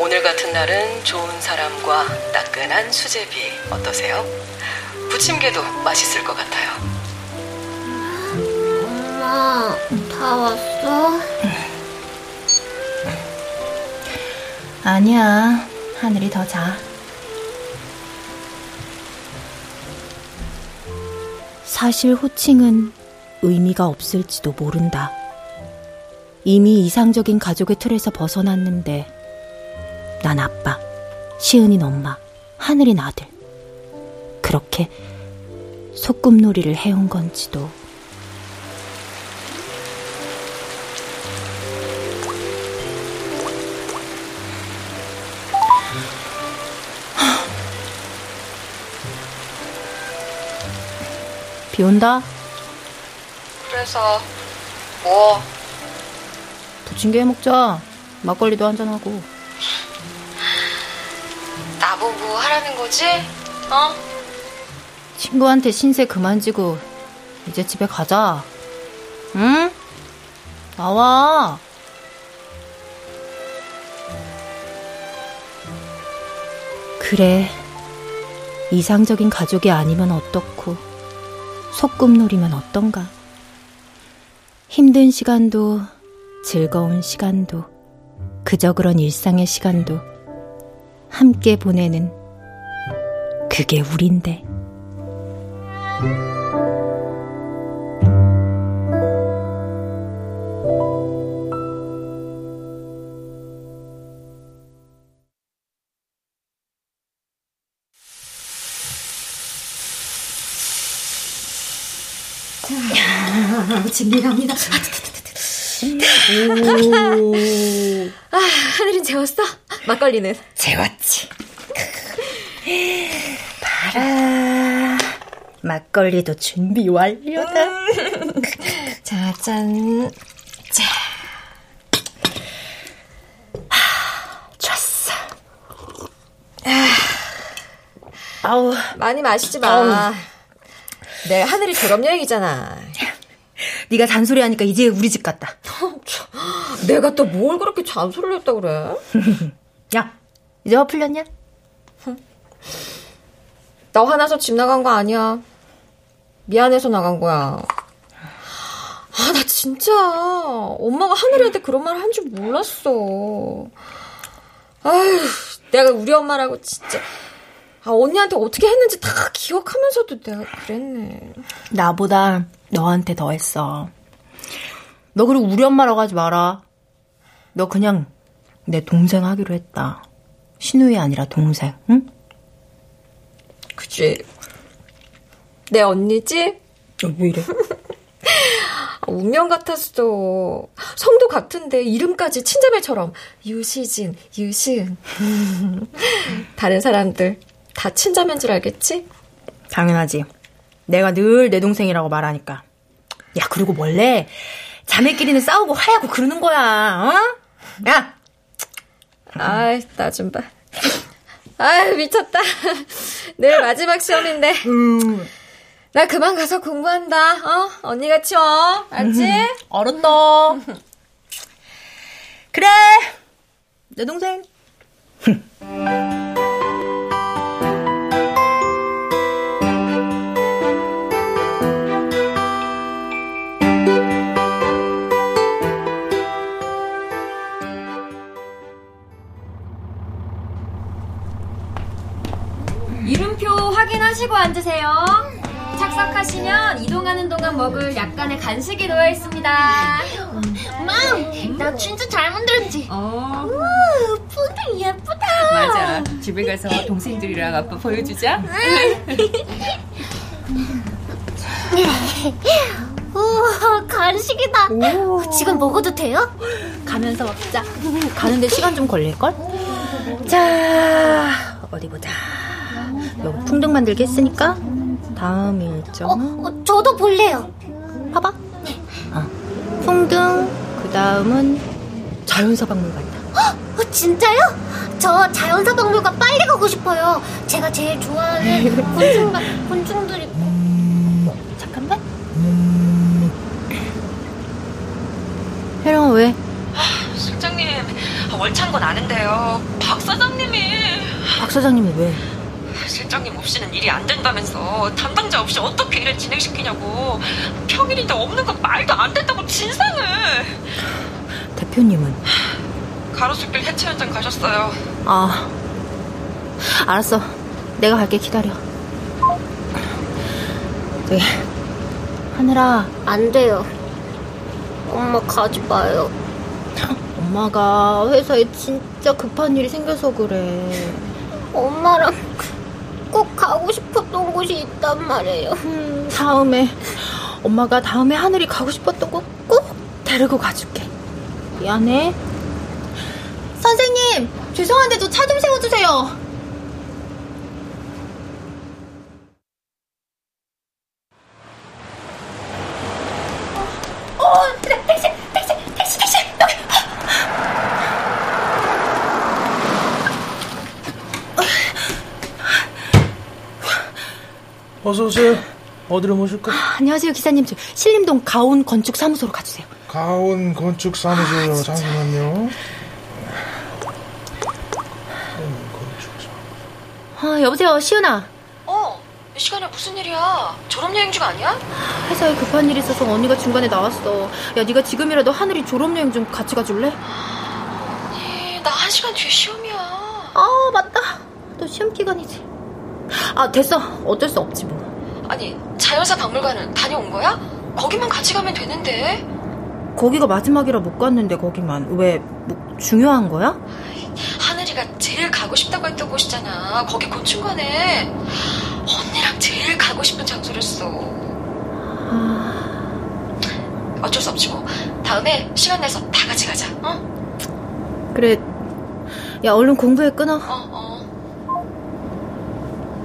[SPEAKER 12] 오늘 같은 날은 좋은 사람과 따끈한 수제비 어떠세요? 부침개도 맛있을 것 같아요.
[SPEAKER 2] 엄마, 다 왔어?
[SPEAKER 3] 아니야, 하늘이 더 자. 사실 호칭은 의미가 없을지도 모른다. 이미 이상적인 가족의 틀에서 벗어났는데 난 아빠, 시은인 엄마, 하늘인 아들. 그렇게 소꿉놀이를 해온 건지도. 비 온다.
[SPEAKER 8] 그래서 뭐
[SPEAKER 3] 부침개 해 먹자. 막걸리도 한잔 하고.
[SPEAKER 8] 나보고 하라는 거지? 어?
[SPEAKER 3] 친구한테 신세 그만 지고 이제 집에 가자. 응? 나와. 그래. 이상적인 가족이 아니면 어떻고, 소꿉놀이면 어떤가. 힘든 시간도, 즐거운 시간도, 그저 그런 일상의 시간도 함께 보내는 그게 우린데.
[SPEAKER 1] 갑니다. [LAUGHS] 아, 하늘은 재웠어? 막걸리는?
[SPEAKER 13] 재웠지. 봐라. 막걸리도 준비 완료다. [LAUGHS]
[SPEAKER 1] 자, 짠. 자.
[SPEAKER 13] 좋았어. 아우.
[SPEAKER 1] 많이 마시지 마. 내일 하늘이 졸업 여행이잖아.
[SPEAKER 13] 네가 잔소리하니까 이제 우리 집 같다. [LAUGHS]
[SPEAKER 1] 내가 또 뭘 그렇게 잔소리를 했다 그래? [LAUGHS]
[SPEAKER 13] 야, 이제 화 풀렸냐?
[SPEAKER 1] 나 화나서 집 나간 거 아니야. 미안해서 나간 거야. 아, 나 진짜 엄마가 하늘이한테 그런 말 한 줄 몰랐어. 아휴, 내가 우리 엄마라고 진짜. 아, 언니한테 어떻게 했는지 다 기억하면서도 내가 그랬네.
[SPEAKER 3] 나보다 너한테 더 했어. 너 그리고 우리 엄마라고 하지 마라. 너 그냥 내 동생 하기로 했다. 신우이 아니라 동생, 응?
[SPEAKER 1] 그치. 내 언니지?
[SPEAKER 13] 어, 왜 이래? [LAUGHS]
[SPEAKER 1] 운명 같았어. 성도 같은데 이름까지 친자매처럼 유시진, 유시은. [LAUGHS] 다른 사람들 다 친자매인 줄 알겠지?
[SPEAKER 3] 당연하지. 내가 늘 내 동생이라고 말하니까. 야, 그리고 원래 자매끼리는 싸우고 화해하고 그러는 거야, 어? 야!
[SPEAKER 1] 아이, 나 좀 봐. 아유, 미쳤다. 내일 마지막 시험인데.
[SPEAKER 3] 음.
[SPEAKER 1] 나 그만 가서 공부한다. 어? 언니가 치워. 알지?
[SPEAKER 3] 알았다. 그래! 내 동생.
[SPEAKER 11] 앉으세요. 착석하시면 이동하는 동안 먹을 약간의 간식이 놓여 있습니다.
[SPEAKER 2] 맘, 나 진짜 잘 만들었지.
[SPEAKER 7] 어,
[SPEAKER 2] 우와, 푸딩 예쁘다.
[SPEAKER 7] 맞아. 집에 가서 동생들이랑 아빠 보여주자. [LAUGHS]
[SPEAKER 2] 우와, 간식이다. 지금 먹어도 돼요?
[SPEAKER 3] 가면서 먹자. 가는데 시간 좀 걸릴걸? 자, 어디 보자. 여기 풍등 만들기 했으니까 다음 일정.
[SPEAKER 2] 어, 어, 저도 볼래요.
[SPEAKER 3] 봐봐. 어, 풍등, 그 다음은 자연사박물관이다.
[SPEAKER 2] 어, 진짜요? 저 자연사박물관 빨리 가고 싶어요. 제가 제일 좋아하는 [LAUGHS] 곤충, 곤충들이.
[SPEAKER 3] 잠깐만. 혜령아 왜?
[SPEAKER 8] 실장님, 월찬 건 아는데요. 박 사장님이
[SPEAKER 3] 박 사장님이 왜?
[SPEAKER 8] 실장님 없이는 일이 안 된다면서 담당자 없이 어떻게 일을 진행시키냐고 평일인데 없는 건 말도 안 된다고 진상을
[SPEAKER 3] 대표님은?
[SPEAKER 8] 가로수길 해체 현장 가셨어요.
[SPEAKER 3] 아, 알았어. 내가 갈게 기다려. 저기 하늘아.
[SPEAKER 2] 안 돼요. 엄마 가지 마요.
[SPEAKER 3] 엄마가 회사에 진짜 급한 일이 생겨서 그래.
[SPEAKER 2] 엄마랑 꼭 가고 싶었던 곳이 있단 말이에요.
[SPEAKER 3] 음, 다음에 엄마가 다음에 하늘이 가고 싶었던 곳 꼭 데리고 가줄게. 미안해. 선생님, 죄송한데 저차좀 세워주세요.
[SPEAKER 14] 어서 오세요. 어디로 모실까?
[SPEAKER 3] 아, 안녕하세요, 기사님. 저 신림동 가온 건축 사무소로 가주세요.
[SPEAKER 14] 가온 건축 사무소요. 아, 잠시만요.
[SPEAKER 3] 아, 여보세요, 시은아.
[SPEAKER 8] 어, 이 시간에 무슨 일이야? 졸업여행 중 아니야?
[SPEAKER 3] 회사에 급한 일이 있어서 언니가 중간에 나왔어. 야, 네가 지금이라도 하늘이 졸업여행 좀 같이 가줄래?
[SPEAKER 8] 아니, 나 한 시간 뒤에 시험이야.
[SPEAKER 3] 아, 맞다. 또 시험 기간이지. 아, 됐어. 어쩔 수 없지, 뭐.
[SPEAKER 8] 아니, 자연사 박물관은 다녀온 거야? 거기만 같이 가면 되는데.
[SPEAKER 3] 거기가 마지막이라 못 갔는데, 거기만. 왜, 뭐, 중요한 거야?
[SPEAKER 8] 하늘이가 제일 가고 싶다고 했던 곳이잖아. 거기 곤충관에. 언니랑 제일 가고 싶은 장소랬어. 어쩔 수 없지 뭐. 다음에 시간 내서 다 같이 가자. 어?
[SPEAKER 3] 그래. 야, 얼른 공부해 끊어.
[SPEAKER 8] 어, 어.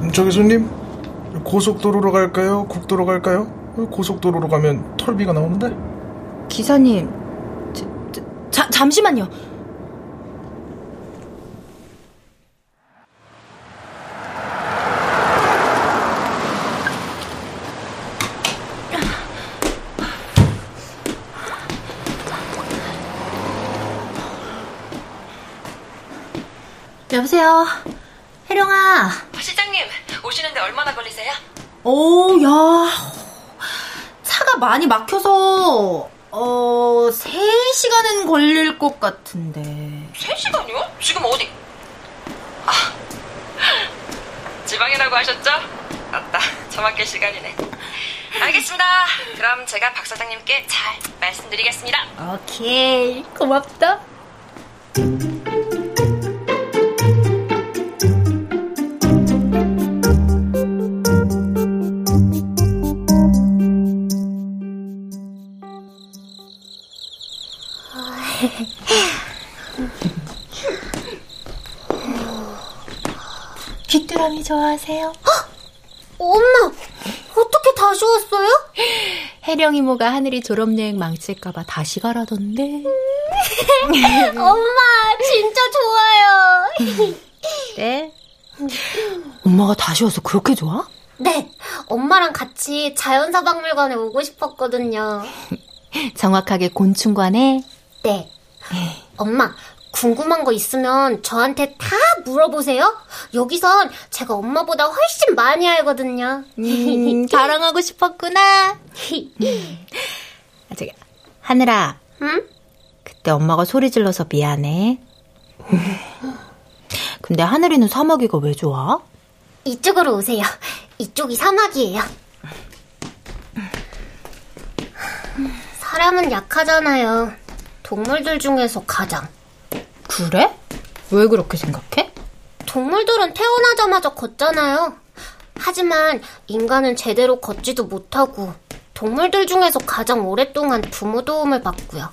[SPEAKER 14] 음, 저기 손님, 고속도로로 갈까요? 국도로 갈까요? 고속도로로 가면 털비가 나오는데.
[SPEAKER 3] 기사님, 저, 저, 자, 잠시만요. 여보세요. 혜령아.
[SPEAKER 8] 시장님, 오시는데 얼마나 걸리세요?
[SPEAKER 3] 오, 야. 차가 많이 막혀서, 어, 3시간은 걸릴 것 같은데.
[SPEAKER 8] 3시간이요? 지금 어디? 아, 지방이라고 하셨죠? 맞다. 저밖에 시간이네. 알겠습니다. 그럼 제가 박 사장님께 잘 말씀드리겠습니다.
[SPEAKER 3] 오케이. 고맙다. 귀뚜라미 좋아하세요?
[SPEAKER 2] 엄마, 어떻게 다시 왔어요?
[SPEAKER 3] 혜령 이모가 하늘이 졸업여행 망칠까봐 다시 가라던데. [LAUGHS]
[SPEAKER 2] 엄마, 진짜 좋아요.
[SPEAKER 3] 네? 엄마가 다시 와서 그렇게 좋아?
[SPEAKER 2] 네, 엄마랑 같이 자연사 박물관에 오고 싶었거든요.
[SPEAKER 3] 정확하게 곤충관에?
[SPEAKER 2] 네. 엄마, 궁금한 거 있으면 저한테 다 물어보세요. 여기선 제가 엄마보다 훨씬 많이 알거든요.
[SPEAKER 3] 음, [LAUGHS] 자랑하고 싶었구나. [LAUGHS] 아, 저기, 하늘아.
[SPEAKER 2] 응?
[SPEAKER 3] 그때 엄마가 소리 질러서 미안해. [LAUGHS] 근데 하늘이는 사마귀가 왜 좋아?
[SPEAKER 2] 이쪽으로 오세요. 이쪽이 사막이에요. 사람은 약하잖아요. 동물들 중에서 가장.
[SPEAKER 3] 그래? 왜 그렇게 생각해?
[SPEAKER 2] 동물들은 태어나자마자 걷잖아요. 하지만 인간은 제대로 걷지도 못하고 동물들 중에서 가장 오랫동안 부모 도움을 받고요.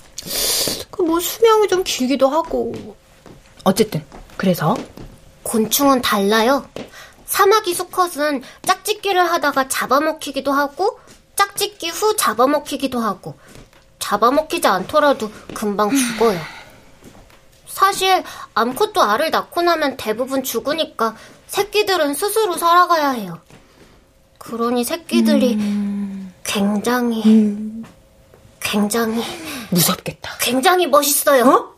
[SPEAKER 3] 그 뭐 수명이 좀 길기도 하고. 어쨌든 그래서
[SPEAKER 2] 곤충은 달라요. 사마귀 수컷은 짝짓기를 하다가 잡아먹히기도 하고 짝짓기 후 잡아먹히기도 하고 잡아먹히지 않더라도 금방 죽어요. 사실 암컷도 알을 낳고 나면 대부분 죽으니까 새끼들은 스스로 살아가야 해요. 그러니 새끼들이
[SPEAKER 3] 음.
[SPEAKER 2] 굉장히 굉장히
[SPEAKER 3] 무섭겠다.
[SPEAKER 2] 굉장히 멋있어요.
[SPEAKER 3] 어?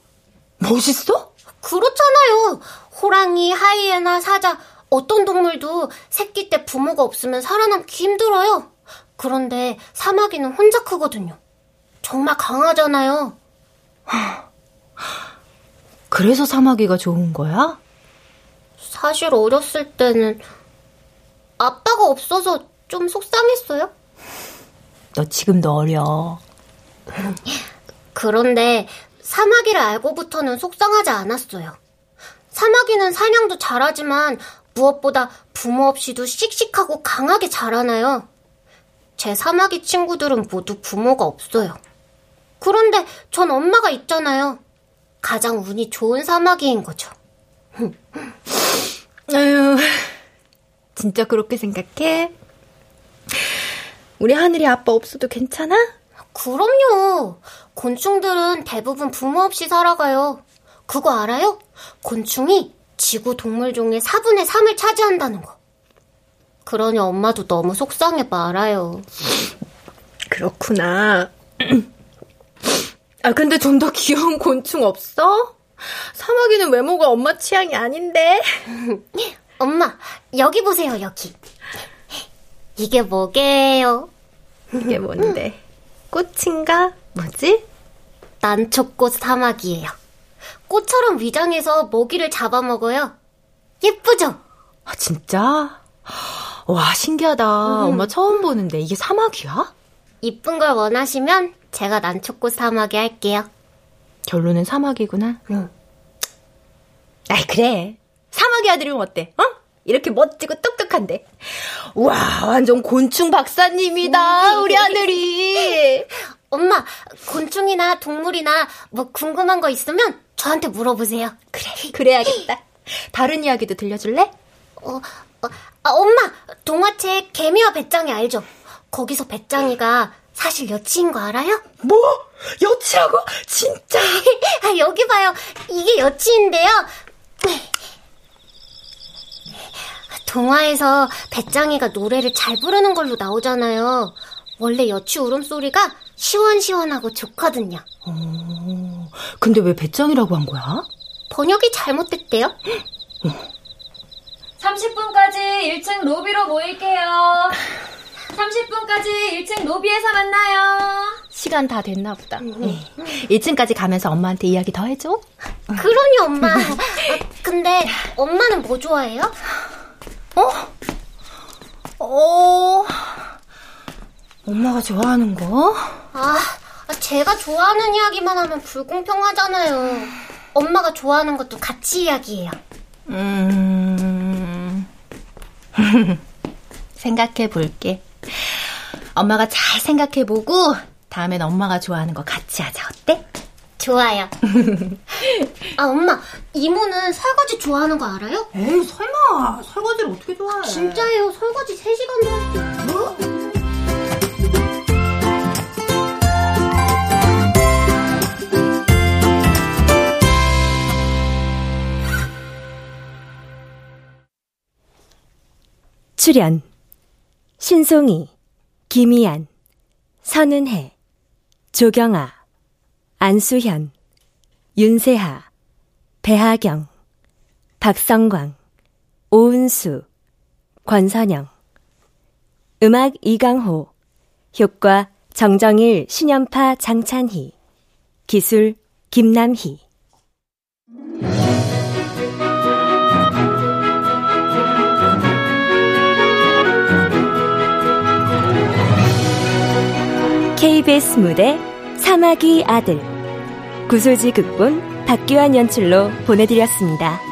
[SPEAKER 3] 멋있어?
[SPEAKER 2] 그렇잖아요. 호랑이, 하이에나, 사자 어떤 동물도 새끼 때 부모가 없으면 살아남기 힘들어요. 그런데 사마귀는 혼자 크거든요. 정말 강하잖아요.
[SPEAKER 3] 그래서 사마귀가 좋은 거야?
[SPEAKER 2] 사실 어렸을 때는 아빠가 없어서 좀 속상했어요.
[SPEAKER 4] 너 지금도 어려.
[SPEAKER 2] 그런데 사마귀를 알고부터는 속상하지 않았어요. 사마귀는 사냥도 잘하지만 무엇보다 부모 없이도 씩씩하고 강하게 자라나요. 제 사마귀 친구들은 모두 부모가 없어요. 그런데 전 엄마가 있잖아요. 가장 운이 좋은 사마귀인 거죠. [LAUGHS]
[SPEAKER 3] 아유, 진짜 그렇게 생각해? 우리 하늘이 아빠 없어도 괜찮아?
[SPEAKER 2] 그럼요. 곤충들은 대부분 부모 없이 살아가요. 그거 알아요? 곤충이 지구 동물 종의 4분의 3을 차지한다는 거. 그러니 엄마도 너무 속상해 말아요.
[SPEAKER 3] 그렇구나. [CLEARS THROAT] 아, 근데 좀 더 귀여운 곤충 없어? 사마귀는 외모가 엄마 취향이 아닌데. [LAUGHS]
[SPEAKER 2] 엄마, 여기 보세요, 여기. 이게 뭐게요?
[SPEAKER 3] 이게 뭔데? 꽃인가? 뭐지?
[SPEAKER 2] 난초꽃 사마귀예요. 꽃처럼 위장해서 먹이를 잡아먹어요. 예쁘죠?
[SPEAKER 4] 아, 진짜? 와, 신기하다. 음. 엄마 처음 보는데 이게 사마귀야?
[SPEAKER 2] 이쁜 걸 원하시면 제가 난초꽃 사마귀 할게요.
[SPEAKER 4] 결론은 사마귀구나.
[SPEAKER 2] 응.
[SPEAKER 3] 아이, 그래. 사마귀 아들이면 어때? 어? 이렇게 멋지고 똑똑한데. 와, 완전 곤충 박사님이다, 우리 하늘이. [LAUGHS]
[SPEAKER 2] 엄마, 곤충이나 동물이나 뭐 궁금한 거 있으면 저한테 물어보세요.
[SPEAKER 3] 그래, 그래야겠다. 다른 이야기도 들려줄래?
[SPEAKER 2] 어, 어 아, 엄마, 동화책 개미와 배짱이 알죠? 거기서 배짱이가 사실 여치인 거 알아요?
[SPEAKER 3] 뭐? 여치라고? 진짜? [LAUGHS]
[SPEAKER 2] 아, 여기 봐요. 이게 여치인데요. 동화에서 배짱이가 노래를 잘 부르는 걸로 나오잖아요. 원래 여치 울음소리가 시원시원하고 좋거든요.
[SPEAKER 4] 어, 근데 왜 배짱이라고 한 거야?
[SPEAKER 2] 번역이 잘못됐대요.
[SPEAKER 11] 30분까지 1층 로비로 모일게요. [LAUGHS] 30분까지 1층 로비에서 만나요.
[SPEAKER 3] 시간 다 됐나 보다. 네. 1층까지 가면서 엄마한테 이야기 더 해줘.
[SPEAKER 2] 그러니 엄마. 아, 근데 엄마는 뭐 좋아해요?
[SPEAKER 3] 어? 어? 엄마가 좋아하는 거?
[SPEAKER 2] 아, 제가 좋아하는 이야기만 하면 불공평하잖아요. 엄마가 좋아하는 것도 같이 이야기해요. 음. [LAUGHS]
[SPEAKER 3] 생각해 볼게. 엄마가 잘 생각해 보고 다음엔 엄마가 좋아하는 거 같이 하자. 어때?
[SPEAKER 2] 좋아요. [LAUGHS] 아, 엄마, 이모는 설거지 좋아하는 거 알아요?
[SPEAKER 3] 에이, 설마. 설거지를 어떻게 좋아해?
[SPEAKER 2] 진짜예요. 설거지 3시간도 할수 있어요. 뭐?
[SPEAKER 15] 출연 신송이, 김희안, 선은혜, 조경아, 안수현, 윤세하, 배하경, 박성광, 오은수, 권선영. 음악 이강호 효과 정정일, 신연파 장찬희. 기술 김남희 KBS 무대 사마귀 아들 구소지 극본 박기환 연출로 보내드렸습니다.